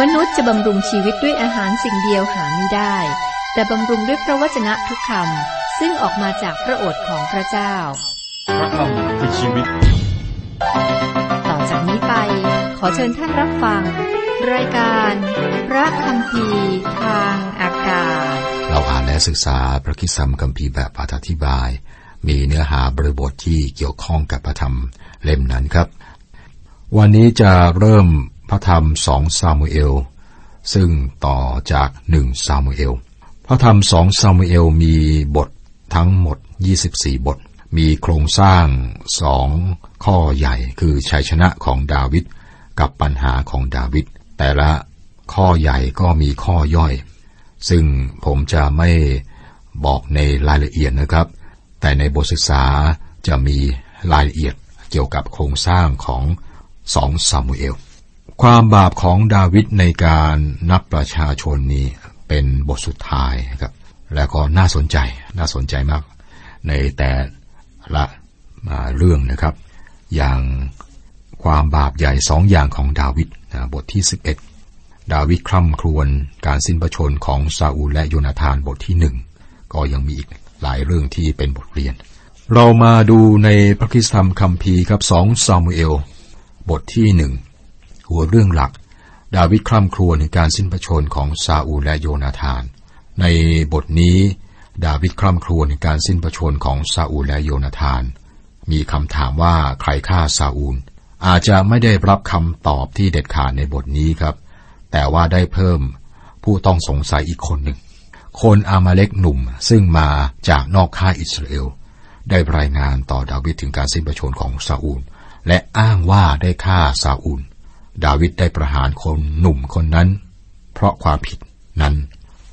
มนุษย์จะบำรุงชีวิตด้วยอาหารสิ่งเดียวหาไม่ได้ แต่บำรุงด้วยพระวจนะทุกคำซึ่งออกมาจากพระโอษฐ์ของพระเจ้า พระคำคือชีวิต ต่อจากนี้ไป ขอเชิญท่านรับฟัง รายการ พระคำพีทางอากาศ เราอ่านและศึกษาพระคิดสัมคัมภีร์แบบอธิบาย มีเนื้อหาบริบทที่เกี่ยวข้องกับพระธรรมเล่มนั้นครับ วันนี้จะเริ่ม พระธรรมสองซามูเอล ซึ่งต่อจากหนึ่งซามูเอล พระธรรมสองซามูเอลมีบททั้งหมด 24 บท มีโครงสร้างสองข้อใหญ่คือชัยชนะของดาวิดกับปัญหาของดาวิดแต่ละข้อใหญ่ก็มีข้อย่อย ซึ่งผมจะไม่บอกในรายละเอียดนะครับ แต่ในบทศึกษาจะมีรายละเอียดเกี่ยวกับโครงสร้างของสองซามูเอล ความบาปของดาวิดในการนับประชาชนนี้เป็นบทสุดท้ายครับ แล้วก็น่าสนใจน่าสนใจมาก ในแต่ละเรื่องนะครับ อย่างความบาปใหญ่สองอย่างของดาวิดบทที่ 11 ดาวิดคร่ำครวญการสิ้นพระชนของซาอูลและโยนาธานบทที่หนึ่งก็ยังมีอีกหลายเรื่องที่เป็นบทเรียน เรามาดูในพระคิสธรรมคัมภีร์ครับสองซามูเอลบทที่หนึ่ง หัวเรื่องหลัก ดาวิดคร่ำครวญในการสิ้นพระชนของซาอูลและโยนาธาน ในบทนี้ ดาวิดคร่ำครวญในการสิ้นพระชนของซาอูลและโยนาธาน มีคำถามว่าใครฆ่าซาอูล อาจจะไม่ได้รับคำตอบที่เด็ดขาดในบทนี้ครับ แต่ว่าได้เพิ่มผู้ต้องสงสัยอีกคนหนึ่ง คนอามาเล็กหนุ่มซึ่งมาจากนอกค่ายอิสราเอลได้รายงานต่อดาวิดถึงการสิ้นพระชนของซาอูล และอ้างว่าได้ฆ่าซาอูล ดาวิดได้ประหารคนหนุ่มคนนั้น เพราะความผิดนั้น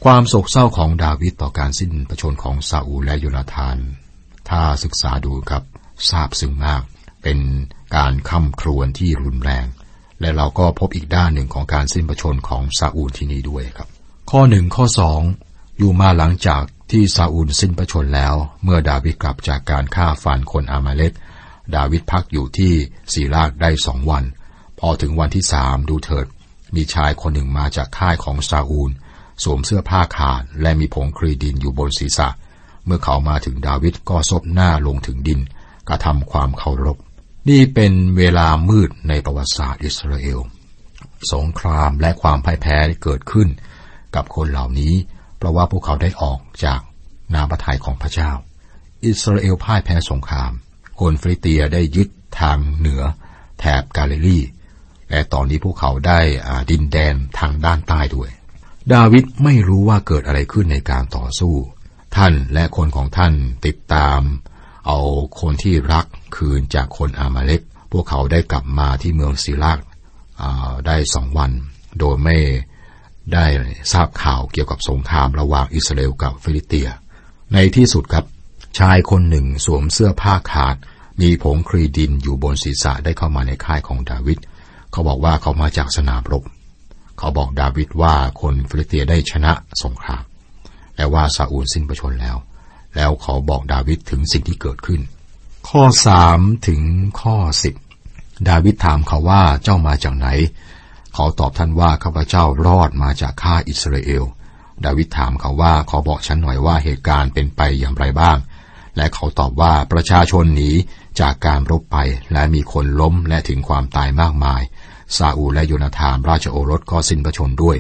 ความโศกเศร้าของดาวิดต่อการสิ้นพระชนของซาอูลและโยนาธาน ถ้าศึกษาดูครับทราบซึ้งมาก เป็นการคำครวญที่รุนแรง และเราก็พบอีกด้านหนึ่งของการสิ้นพระชนของซาอูลที่นี้ด้วยครับ ข้อหนึ่งข้อสองอยู่มาหลังจากที่ซาอูลสิ้นพระชนแล้ว เมื่อดาวิดกลับจากการฆ่าฟันคนอามาเลกดาวิดพักอยู่ที่สีลากได้สองวัน พอถึงวันที่สามดูเถิด มีชายคนหนึ่งมาจากค่ายของซาอูล สวมเสื้อผ้าขาด และมีผงครีดินอยู่บนศีรษะ เมื่อเขามาถึงดาวิดก็ซบหน้าลงถึงดิน กระทำความเคารพ นี่เป็นเวลามืดในประวัติศาสตร์อิสราเอล สงครามและความพ่ายแพ้เกิดขึ้น กับคนเหล่านี้ เพราะว่าพวกเขาได้ออกจากนาประทัยของพระเจ้า อิสราเอลพ่ายแพ้สงคราม คนฟริเตียได้ยึดทางเหนือ แถบกาลิลี และตอนนี้พวกเขาได้ดินแดนทางด้านใต้ด้วย ดาวิดไม่รู้ว่าเกิดอะไรขึ้นในการต่อสู้ ท่านและคนของท่านติดตาม เอาคนที่รักคืนจากคนอามาเลกพวกเขาได้กลับมาที่เมืองศิลากได้สองวัน โดยไม่ได้ทราบข่าวเกี่ยวกับสงครามระหว่างอิสราเอลกับฟิลิเตีย ในที่สุดครับ ชายคนหนึ่งสวมเสื้อผ้าขาด มีผงครีดินอยู่บนศีรษะได้เข้ามาในค่ายของดาวิด เขาบอกว่าเขามาจากสนามรบ เขาบอกดาวิดว่าคนฟิลิเตียได้ชนะสงคราม และว่าซาอูลสิ้นพระชนแล้ว แล้วเขาบอกดาวิดถึงสิ่งที่เกิดขึ้น ข้อสามถึงข้อสิบดาวิดถามเขาว่าเจ้ามาจากไหน เขาตอบท่านว่าข้าพเจ้ารอดมาจากข้าอิสราเอล ดาวิดถามเขาว่าขอบอกฉันหน่อยว่าเหตุการณ์เป็นไปอย่างไรบ้าง และเขาตอบว่าประชาชนหนีจากการรบไปและมีคนล้มและถึงความตายมากมาย ซาอูลและโยนาธานราชโอรสก็สิ้นพระชนด้วย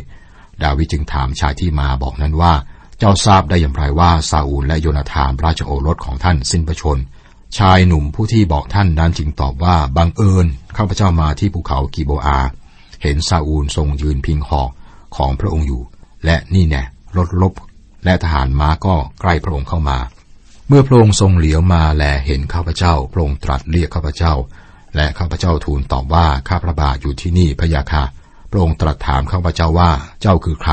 ดาวิดจึงถามชายที่มาบอกนั้นว่า เจ้าทราบได้อย่างไรว่าซาอูลและโยนาธานราชโอรสของท่านสิ้นพระชน ชายหนุ่มผู้ที่บอกท่านนั้นจึงตอบว่าบังเอิญข้าพเจ้ามาที่ภูเขากิโบอา เห็นซาอูลทรงยืนพิงหอกของพระองค์อยู่ และนี่แน่รถลบ และทหารม้าก็ใกล้พระองค์เข้ามา เมื่อพระองค์ทรงเหลียวมาแลเห็นข้าพเจ้า พระองค์ตรัสเรียกข้าพเจ้า และข้าพเจ้าทูลตอบว่าข้าพระบาทอยู่ที่นี่พระยาค่ะ พระองค์ตรัสถามข้าพเจ้าว่าเจ้าคือใคร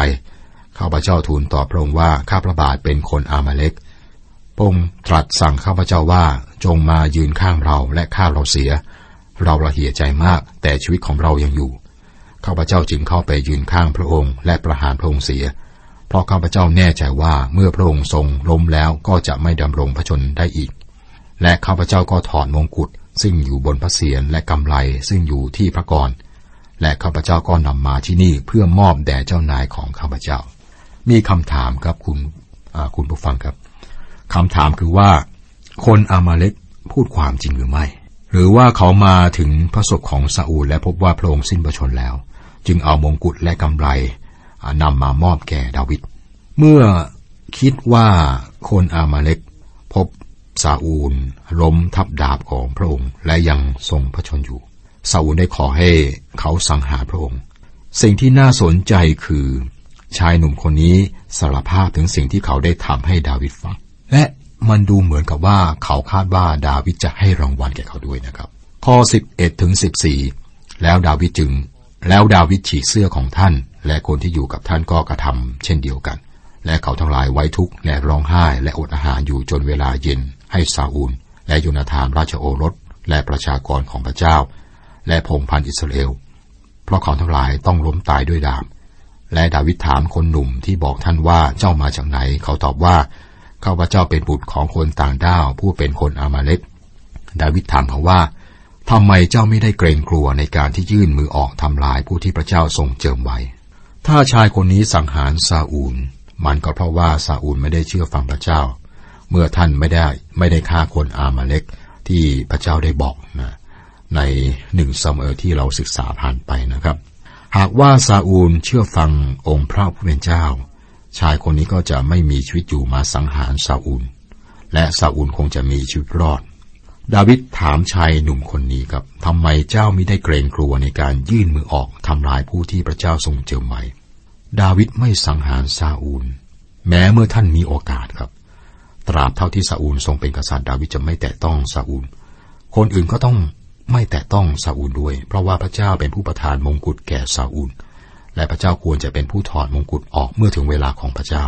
ข้าพเจ้าทูลตอบพระองค์ว่าข้าพระบาทเป็นคนอามาเล็กพระองค์ตรัสสั่งข้าพเจ้าว่าจงมายืนข้างเราและฆ่าเราเสีย เราระเหียใจมากแต่ชีวิตของเรายังอยู่ ข้าพเจ้าจึงเข้าไปยืนข้างพระองค์ และประหารพระองค์เสีย เพราะข้าพเจ้าแน่ใจว่าเมื่อพระองค์ทรงล้มแล้วก็จะไม่ดำรงพระชนได้อีก และข้าพเจ้าก็ถอดมงกุฎ ซึ่งอยู่บนพระเศียรและกำไลซึ่งอยู่ที่พระกร และข้าพเจ้าก็นำมาที่นี่เพื่อมอบแด่เจ้านายของข้าพเจ้า มีคำถามครับคุณคุณผู้ฟังครับคำถามคือว่า คนอามาเล็กพูดความจริงหรือไม่ หรือว่าเขามาถึงพระศพของซาอูลและพบว่าพระองค์สิ้นพระชนแล้ว จึงเอามงกุฎและกำไรนำมามอบแก่ดาวิดเมื่อคิดว่าคนอามาเล็กพบ ซาอูล ล้มทับดาบของพระองค์และยังทรงพระชนอยู่ซาอูลได้ขอให้เขาสังหารพระองค์ สิ่งที่น่าสนใจคือ ชายหนุ่มคนนี้สารภาพถึงสิ่งที่เขาได้ทำให้ดาวิดฟัง และมันดูเหมือนกับว่าเขาคาดว่าดาวิดจะให้รางวัลแก่เขาด้วยนะครับ ข้อ 11ถึง14 แล้วดาวิดจึง แล้วดาวิดฉีกเสื้อของท่าน และคนที่อยู่กับท่านก็กระทำเช่นเดียวกัน และเขาทั้งหลายไว้ทุกข์และร้องไห้และอดอาหารอยู่จนเวลาเย็น ให้ซาอูล และโยนาธานราชโอรส และประชากรของพระเจ้า และพงพันอิสราเอล เพราะเขาทั้งหลายต้องล้มตายด้วยดาบ และดาวิดถามคนหนุ่มที่บอกท่านว่าเจ้ามาจากไหน เขาตอบว่าข้าพเจ้าเป็นบุตรของคนต่างด้าวผู้เป็นคนอามาเล็ก ดาวิดถามเขาว่าทำไมเจ้าไม่ได้เกรงกลัวในการที่ยื่นมือออกทำลายผู้ที่พระเจ้าทรงเจิมไว้ ถ้าชายคนนี้สังหารซาอูล มันก็เพราะว่าซาอูลไม่ได้เชื่อฟังพระเจ้า เมื่อท่านไม่ได้ไม่ได้ฆ่าคนอามาเล็กที่พระเจ้าได้บอกนะในหนึ่งซามเอลที่เราศึกษาผ่านไปนะครับ หากว่าซาอูลเชื่อฟังองค์พระผู้เป็นเจ้า ชายคนนี้ก็จะไม่มีชีวิตอยู่มาสังหารซาอูล และซาอูลคงจะมีชีวิตรอด ดาวิดถามชายหนุ่มคนนี้ครับทำไมเจ้าไม่ได้เกรงกลัวในการยื่นมือออกทำลายผู้ที่พระเจ้าทรงเจิมไว้ดาวิดไม่สังหารซาอูล แม้เมื่อท่านมีโอกาสครับ ตราบเท่าที่ซาอูลทรงเป็นกษัตริย์ดาวิดจะไม่แตะต้องซาอูล คนอื่นก็ต้องไม่แตะต้องซาอูลด้วย เพราะว่าพระเจ้าเป็นผู้ประทานมงกุฎแก่ซาอูล และพระเจ้าควรจะเป็นผู้ถอดมงกุฎออกเมื่อถึงเวลาของพระเจ้า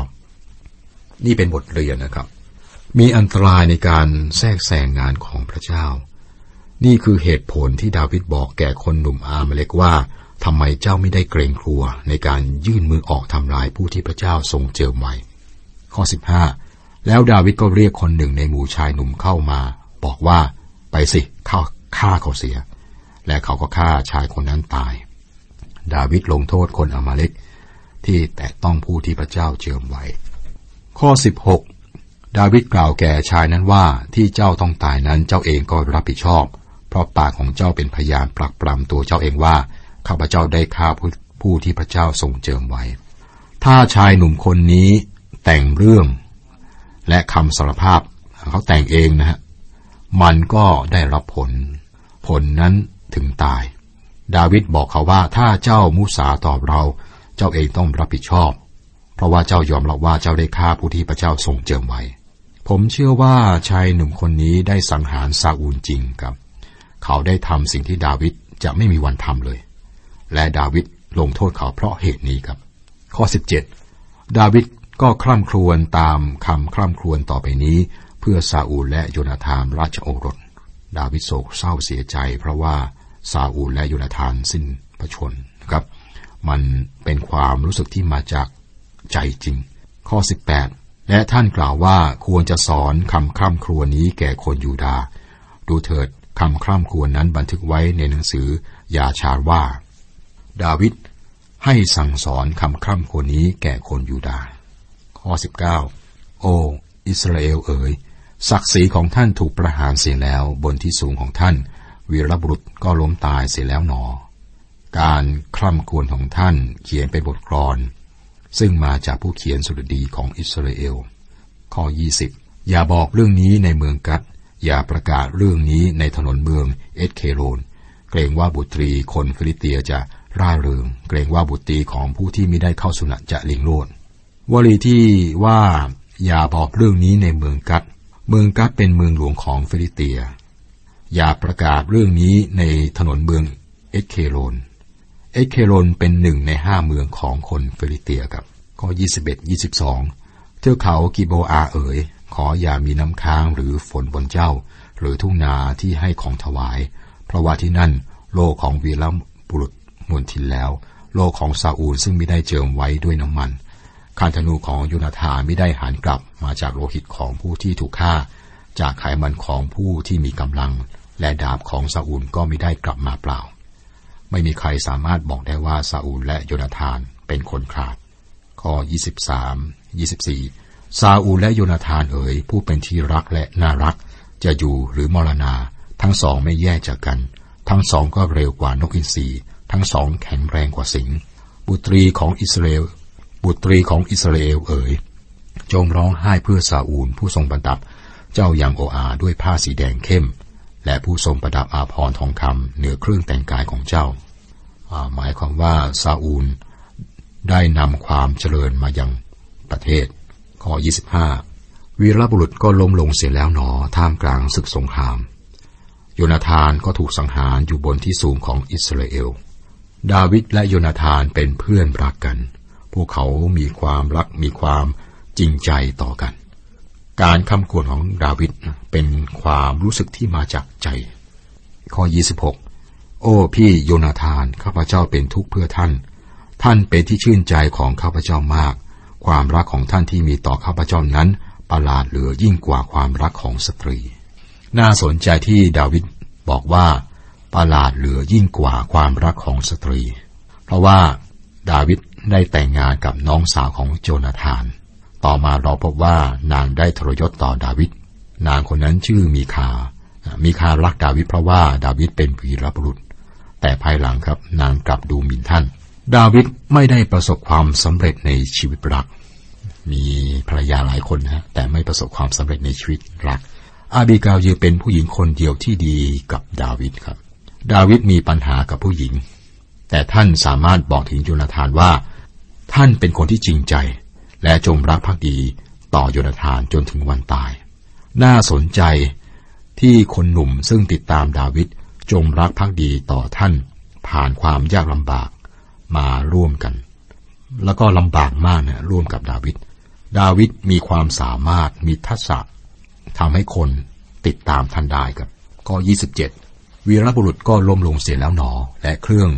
นี่เป็นบทเรียนนะครับ มีอันตรายในการแทรกแซงงานของพระเจ้า นี่คือเหตุผลที่ดาวิดบอกแก่คนหนุ่มอาเมเล็กว่าทำไมเจ้าไม่ได้เกรงกลัวในการยื่นมือออกทำลายผู้ที่พระเจ้าทรงเจิมไว้ข้อ 15 แล้วดาวิดก็เรียกคนหนึ่งในหมู่ชายหนุ่มเข้ามา บอกว่าไปสิเข้าฆ่าเขาเสีย และเขาก็ฆ่าชายคนนั้นตาย ดาวิดลงโทษคนอามาเล็กที่แตะต้องผู้ที่พระเจ้าเจิมไว้ ข้อ 16 ดาวิดกล่าวแก่ชายนั้นว่าที่เจ้าต้องตายนั้นเจ้าเองก็รับผิดชอบ เพราะปากของเจ้าเป็นพยานปลักปลำตัวเจ้าเองว่าข้าพเจ้าได้ฆ่าผู้ที่พระเจ้าทรงเจิมไว้ ถ้าชายหนุ่มคนนี้แต่งเรื่อง และคำสารภาพเขาแต่งเองนะฮะมันก็ได้รับผล ผลนั้นถึงตาย ดาวิดบอกเขาว่าถ้าเจ้ามุสาตอบเรา เจ้าเองต้องรับผิดชอบ เพราะว่าเจ้ายอมรับว่าเจ้าได้ฆ่าผู้ที่พระเจ้าทรงเจิมไว้ ผมเชื่อว่าชายหนุ่มคนนี้ได้สังหารซาอูลจริงครับ เขาได้ทำสิ่งที่ดาวิดจะไม่มีวันทำเลย และดาวิดลงโทษเขาเพราะเหตุนี้ครับ ข้อ 17 ดาวิด ก็คร่ำครวญตามคำคร่ำครวญต่อไปนี้ เพื่อซาอูลและโยนาธามราชโอรส ดาวิดโศกเศร้าเสียใจ เพราะว่าซาอูลและยูนาธานสิ้นพระชนะครับ มันเป็นความรู้สึกที่มาจากใจจริง ข้อ 18 และท่านกล่าวว่าควรจะสอนคำคร่ำครวญนี้แก่คนยูดา ดูเถิดคำคร่ำครวญนั้นบันทึกไว้ในหนังสือยาชาว่า ดาวิดให้สั่งสอนคำคร่ำครวญนี้แก่คนยูดา ข้อ 19 โอ อิสราเอลเอ๋ยศักดิ์ศรีของท่านถูกประหารเสียแล้วบนที่สูงของท่าน วีรบุรุษก็ล้มตายเสียแล้วหนอ การคร่ำครวญของท่านเขียนเป็นบทกลอน ซึ่งมาจากผู้เขียนสดุดีของอิสราเอล ข้อ 20 อย่าบอกเรื่องนี้ในเมืองกัทอย่าประกาศเรื่องนี้ในถนนเมืองเอสเคโลน เกรงว่าบุตรีคนฟิลิเตียจะร่าเริง เกรงว่าบุตรีของผู้ที่ไม่ได้เข้าสุหนัตจะลิงโลด วลีที่ว่าอย่าบอกเรื่องนี้ในเมืองกัทเมืองกัทเป็นเมืองหลวงของฟิลิเตีย อย่าประกาศเรื่องนี้ในถนนเมืองเอเคโรน เอเคโรนเป็นหนึ่งในห้าเมืองของคนฟิลิเตียครับข้อ21 22 เทือกเขากิลโบอาเอ๋ย ขออย่ามีน้ำค้างหรือฝนบนเจ้า หรือทุ่งนาที่ให้ของถวาย เพราะว่าที่นั่นโลกของวีรบุรุษมวลทินแล้ว โลกของซาอูลซึ่งไม่ได้เจิมไว้ด้วยน้ำมัน คานธนูของยุนาธาไม่ได้หันกลับมาจากโลหิตของผู้ที่ถูกฆ่า จากไขมันของผู้ที่มีกำลัง และดาบของซาอูลก็ไม่ได้กลับมาเปล่า ไม่มีใครสามารถบอกได้ว่าซาอูลและโยนาธานเป็นคนขาด ข้อ 23 24 ซาอูลและโยนาธานเอ๋ยผู้เป็นที่รักและน่ารัก จะอยู่หรือมรณา ทั้งสองไม่แยกจากกัน ทั้งสองก็เร็วกว่านกอินทรีทั้งสองแข็งแรงกว่าสิง บุตรีของอิสราเอล บุตรีของอิสราเอลเอ๋ย จงร้องไห้เพื่อซาอูลผู้ทรงประดับ เจ้าอยังโออาด้วยผ้าสีแดงเข้ม และผู้ทรงประดับอาภรณ์ทองคำเหนือเครื่องแต่งกายของเจ้า หมายความว่าซาอูลได้นำความเจริญมายังประเทศ ข้อ 25 วีรบุรุษก็ล้มลงเสียแล้วหนอท่ามกลางศึกสงคราม โยนาธานก็ถูกสังหารอยู่บนที่สูงของอิสราเอล ดาวิดและโยนาธานเป็นเพื่อนรักกัน พวกเขามีความรักมีความจริงใจต่อกัน การคำควรของดาวิดเป็นความรู้สึกที่มาจากใจ ข้อ 26 โอ้พี่โยนาธานข้าพเจ้าเป็นทุกข์เพื่อท่าน ท่านเป็นที่ชื่นใจของข้าพเจ้ามาก ความรักของท่านที่มีต่อข้าพเจ้านั้น ประหลาดเหลือยิ่งกว่าความรักของสตรี น่าสนใจที่ดาวิดบอกว่าประหลาดเหลือยิ่งกว่าความรักของสตรี เพราะว่าดาวิด ได้แต่งงานกับน้องสาวของโจนาธาน ต่อมาเราพบว่านางได้ทรยศต่อดาวิด นางคนนั้นชื่อมีคา มีคารักดาวิดเพราะว่าดาวิดเป็นวีรบุรุษ แต่ภายหลังครับนางกลับดูหมิ่นท่าน ดาวิดไม่ได้ประสบความสำเร็จในชีวิตรัก มีภรรยาหลายคนฮะแต่ไม่ประสบความสำเร็จในชีวิตรัก อาบิกายืเป็นผู้หญิงคนเดียวที่ดีกับดาวิดครับ ดาวิดมีปัญหากับผู้หญิง แต่ท่านสามารถบอกถึงโยนาธานว่า ท่านเป็นคนที่จริงใจ และจงรักภักดีต่อโยนาธานจนถึงวันตาย น่าสนใจที่คนหนุ่มซึ่งติดตามดาวิดจงรักภักดีต่อท่าน ผ่านความยากลำบากมาร่วมกัน แล้วก็ลำบากมากนะร่วมกับดาวิดดาวิดมีความสามารถมีทักษะทำให้คนติดตามท่านได้ครับ ก็ 27 วีรบุรุษก็ล้มลงเสียแล้วหนอ และเครื่อง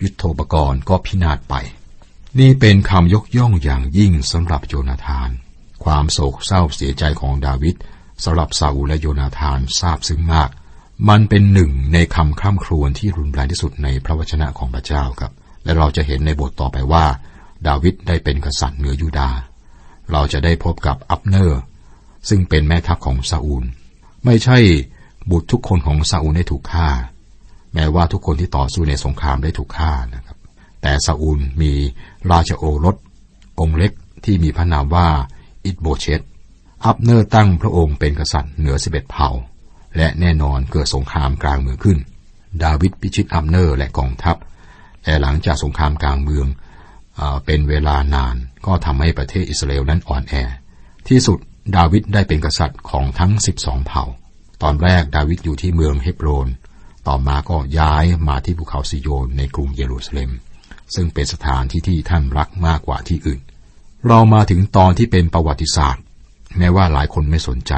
ยุทโธปกรณ์ก็พินาศไป นี่เป็นคำยกย่องอย่างยิ่งสำหรับโยนาธาน ความโศกเศร้าเสียใจของดาวิดสำหรับซาอูลและโยนาธานทราบซึ้งมาก มันเป็นหนึ่งในคำคร่ำครวญที่รุนแรงที่สุดในพระวจนะของพระเจ้าครับ และเราจะเห็นในบทต่อไปว่า ดาวิดได้เป็นกษัตริย์เหนือยูดา เราจะได้พบกับอับเนอร์ ซึ่งเป็นแม่ทัพของซาอูล ไม่ใช่บุตรทุกคนของซาอูลได้ถูกฆ่า แม้ว่าทุกคนที่ต่อสู้ในสงครามได้ถูกฆ่านะครับ แต่ซาอูลมีราชโอรส องค์เล็กที่มีพระนามว่าอิชโบเชทอับเนอร์ตั้งพระองค์เป็นกษัตริย์เหนือสิบเอ็ดเผ่า และแน่นอนเกิดสงครามกลางเมืองขึ้น ดาวิดพิชิตอับเนอร์และกองทัพ แต่หลังจากสงครามกลางเมืองเป็นเวลานานก็ทำให้ประเทศอิสราเอลนั้นอ่อนแอ ที่สุดดาวิดได้เป็นกษัตริย์ของทั้งสิบสองเผ่า ตอนแรกดาวิดอยู่ที่เมืองเฮบโรน ต่อมาก็ย้ายมาที่ภูเขาซิโยนในกรุงเยรูซาเล็ม ซึ่งเป็นสถานที่ที่ท่านรักมากกว่าที่อื่น เรามาถึงตอนที่เป็นประวัติศาสตร์ แม้ว่าหลายคนไม่สนใจ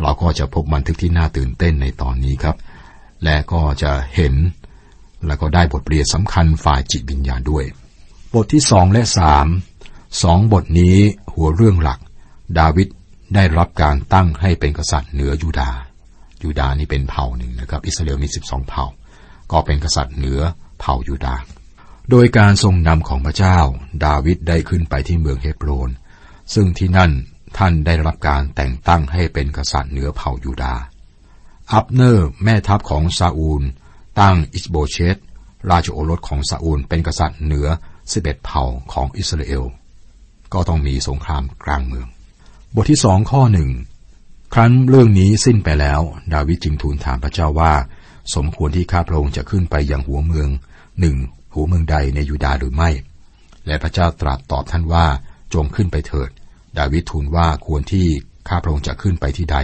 เราก็จะพบบันทึกที่น่าตื่นเต้นในตอนนี้ครับ และก็จะเห็น และก็ได้บทเรียนสำคัญฝ่ายจิตวิญญาณด้วย บทที่สองและสามสองบทนี้หัวเรื่องหลัก ดาวิดได้รับการตั้งให้เป็นกษัตริย์เหนือยูดาห์ ยูดาห์นี่เป็นเผ่าหนึ่งนะครับ อิสราเอลมีสิบสองเผ่า ก็เป็นกษัตริย์เหนือเผ่ายูดาห์โดยการทรงนำของพระเจ้า ดาวิดได้ขึ้นไปที่เมืองเฮบรน ซึ่งที่นั่นท่านได้รับการแต่งตั้งให้เป็นกษัตริย์เหนือเผ่ายูดา อับเนอร์แม่ทัพของซาอูล ตั้งอิสโบเชตราชโอรสของซาอูล เป็นกษัตริย์เหนือสิบเอ็ดเผ่าของอิสราเอล ก็ต้องมีสงครามกลางเมือง บทที่สองข้อหนึ่ง ครั้นเรื่องนี้สิ้นไปแล้ว ดาวิดจึงทูลถามพระเจ้าว่า สมควรที่ข้าพระองค์จะขึ้นไปยังหัวเมืองหนึ่งหัวเมืองใดในยูดาหรือไม่ และพระเจ้าตรัสตอบท่านว่าจงขึ้นไปเถิด ดาวิดทูลว่าควรที่ข้าพระองค์จะขึ้นไปที่ใด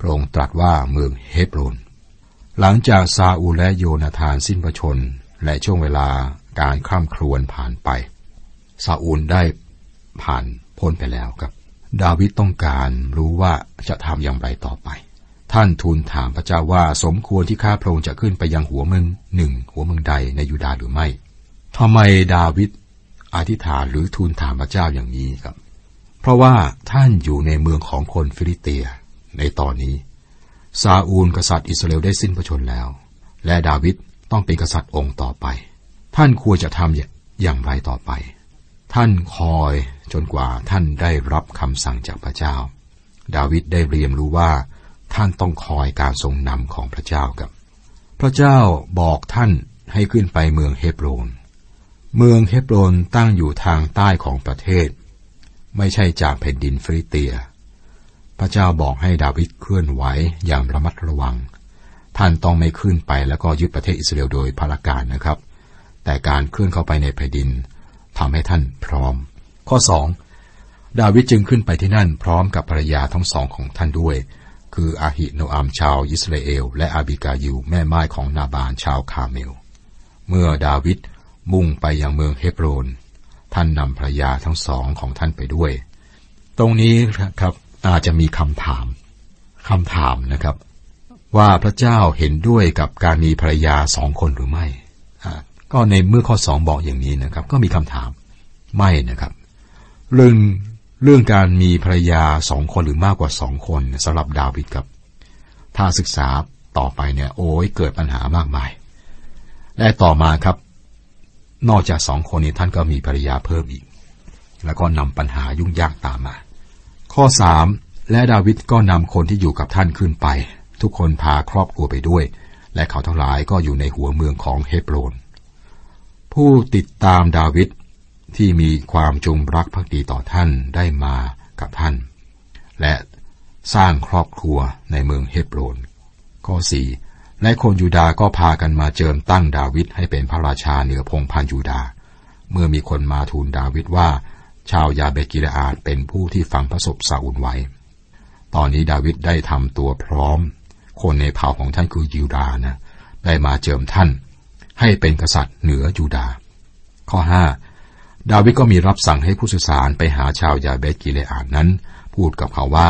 พระองค์ตรัสว่าเมืองเฮบรน หลังจากซาอูลและโยนาธานสิ้นพระชน และช่วงเวลาการข้ามครวนผ่านไปซาอูลได้ผ่านพ้นไปแล้วครับ ดาวิดต้องการรู้ว่าจะทำอย่างไรต่อไป ท่านทูลถามพระเจ้าว่าสมควรที่ข้าพระองค์จะขึ้นไปยังหัวเมืองหนึ่งหัวเมืองใดในยูดาหรือไม่ทำไมดาวิดอธิษฐานหรือทูลถามพระเจ้าอย่างนี้ครับ เพราะว่าท่านอยู่ในเมืองของคนฟิลิเตีย ในตอนนี้ ซาอูลกษัตริย์อิสราเอลได้สิ้นพระชนแล้ว และดาวิดต้องเป็นกษัตริย์องค์ต่อไป ท่านควรจะทำอย่างไรต่อไป ท่านคอยจนกว่าท่านได้รับคำสั่งจากพระเจ้า ดาวิดได้เรียนรู้ว่า ท่านต้องคอยการทรงนำของพระเจ้ากับ พระเจ้าบอกท่านให้ขึ้นไปเมืองเฮบโรน เมืองเฮบโรนตั้งอยู่ทางใต้ของประเทศ ไม่ใช่จากแผ่นดินฟริเตีย พระเจ้าบอกให้ดาวิดเคลื่อนไหวอย่างระมัดระวัง ท่านต้องไม่ขึ้นไปแล้วก็ยึดประเทศอิสราเอลโดยพละการนะครับ แต่การเคลื่อนเข้าไปในแผ่นดิน ทำให้ท่านพร้อม ข้อสองดาวิดจึงขึ้นไปที่นั่นพร้อมกับภรรยาทั้งสองของท่านด้วย คืออาหิโนอัมชาวอิสราเอล และอาบิกายูแม่ไม้ของนาบานชาวคาเมล เมื่อดาวิดมุ่งไปยังเมืองเฮบรน ท่านนำภรรยาทั้งสองของท่านไปด้วย ตรงนี้ครับอาจจะมีคำถามคำถามนะครับ ว่าพระเจ้าเห็นด้วยกับการมีภรรยาสองคนหรือไม่ ก็ในเมื่อข้อสองบอกอย่างนี้นะครับ ก็มีคำถาม ไม่นะครับ เรื่องเรื่องการมีภรรยาสองคนหรือมากกว่าสองคนสำหรับดาวิดครับ ถ้าศึกษาต่อไปเนี่ยโอ้ยเกิดปัญหามากมาย และต่อมาครับ นอกจากสองคนนี้ท่านก็มีภรรยาเพิ่มอีก แล้วก็นำปัญหายุ่งยากตามมา ข้อสามและดาวิดก็นำคนที่อยู่กับท่านขึ้นไป ทุกคนพาครอบครัวไปด้วย และเขาทั้งหลายก็อยู่ในหัวเมืองของเฮบโรน ผู้ติดตามดาวิดที่มีความจงรักภักดีต่อท่านได้มากับท่าน และสร้างครอบครัวในเมืองเฮบโรน ข้อสี่และคนยูดาก็พากันมาเจิมตั้งดาวิดให้เป็นพระราชาเหนือพงพันยูดา เมื่อมีคนมาทูลดาวิดว่า ชาวยาเบกิลอาดเป็นผู้ที่ฟังพระศพซาอุลไว้ ตอนนี้ดาวิดได้ทำตัวพร้อม คนในเผ่าของท่านคือยูดานะ ได้มาเจิมท่าน ให้เป็นกษัตริย์เหนือยูดา ข้อห้าดาวิดก็มีรับสั่งให้ผู้สื่อสารไปหาชาวยาเบตกิเลอาดนั้น พูดกับเขาว่า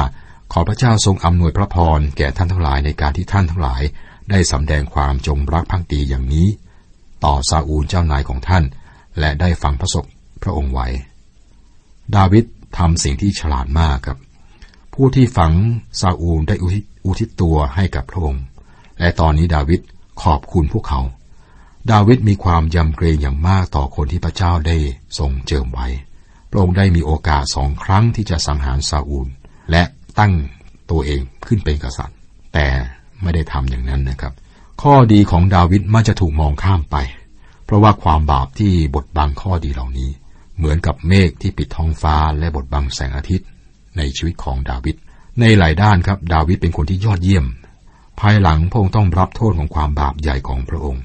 ขอพระเจ้าทรงอำนวยพระพรแก่ท่านทั้งหลายในการที่ท่านทั้งหลาย ได้สำแดงความจงรักภักดีอย่างนี้ ต่อซาอูลเจ้านายของท่าน และได้ฟังพระศพพระองค์ไว้ ดาวิดทำสิ่งที่ฉลาดมากครับ ผู้ที่ฝังซาอูลได้อุทิศตัวให้กับพระองค์ และตอนนี้ดาวิดขอบคุณพวกเขา ดาวิดมีความยำเกรงอย่างมากต่อคนที่พระเจ้าได้ทรงเจิมไว้ พระองค์ได้มีโอกาสสองครั้งที่จะสังหารซาอูล และตั้งตัวเองขึ้นเป็นกษัตริย์ แต่ไม่ได้ทำอย่างนั้นนะครับ ข้อดีของดาวิดมักจะถูกมองข้ามไป เพราะว่าความบาปที่บดบังข้อดีเหล่านี้ เหมือนกับเมฆที่ปิดท้องฟ้าและบดบังแสงอาทิตย์ ในชีวิตของดาวิด ในหลายด้านครับ ดาวิดเป็นคนที่ยอดเยี่ยม ภายหลังพระองค์ต้องรับโทษของความบาปใหญ่ของพระองค์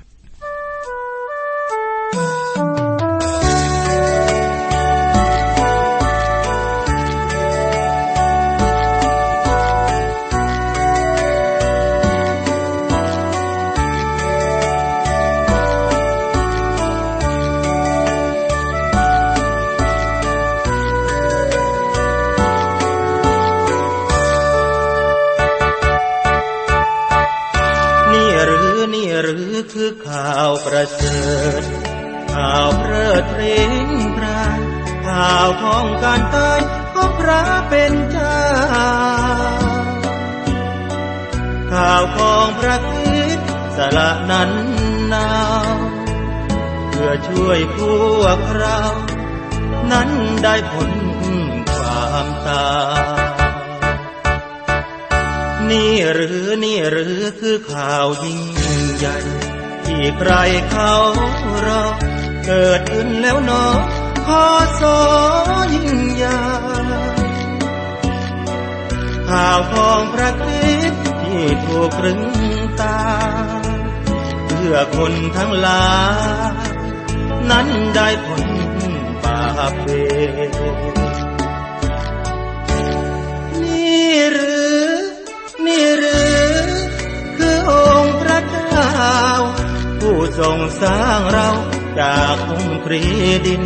วยพวกเรา นั้นได้ผลความตายนี่หรือนี่หรือคือข่าวยิ่งใหญ่ ที่ใครเขารอเกิดขึ้นแล้วเนอขอสอยิ่งใหญ่ข่าวของพระคริสต์ที่ถูกรึงตา เพื่อคนทั้งหลาย นั้นได้ผลบาปเวนี่หรือ นี่หรือ คือองค์พระเจ้า ผู้ทรงสร้างเราจากองค์ปรีดิน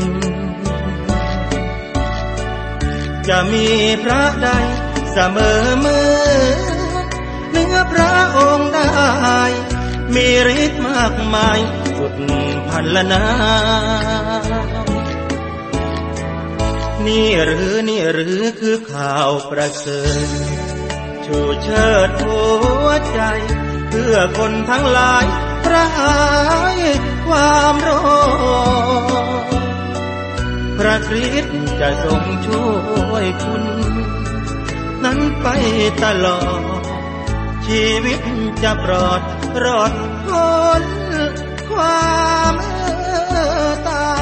จะมีพระใดเสมอเมื่อเนื้อพระองค์ได้ มีฤทธิ์มากมาย สุดพันละนานี่หรือนี่หรือคือข่าวประเสริฐชูเชิดหัวใจ เพื่อคนทั้งหลายระหายความร้อพระคริสต์จะทรงช่วยคุณ นั้นไปตลอด ชีวิตจะปลอดรอดพ้น ความเมตตา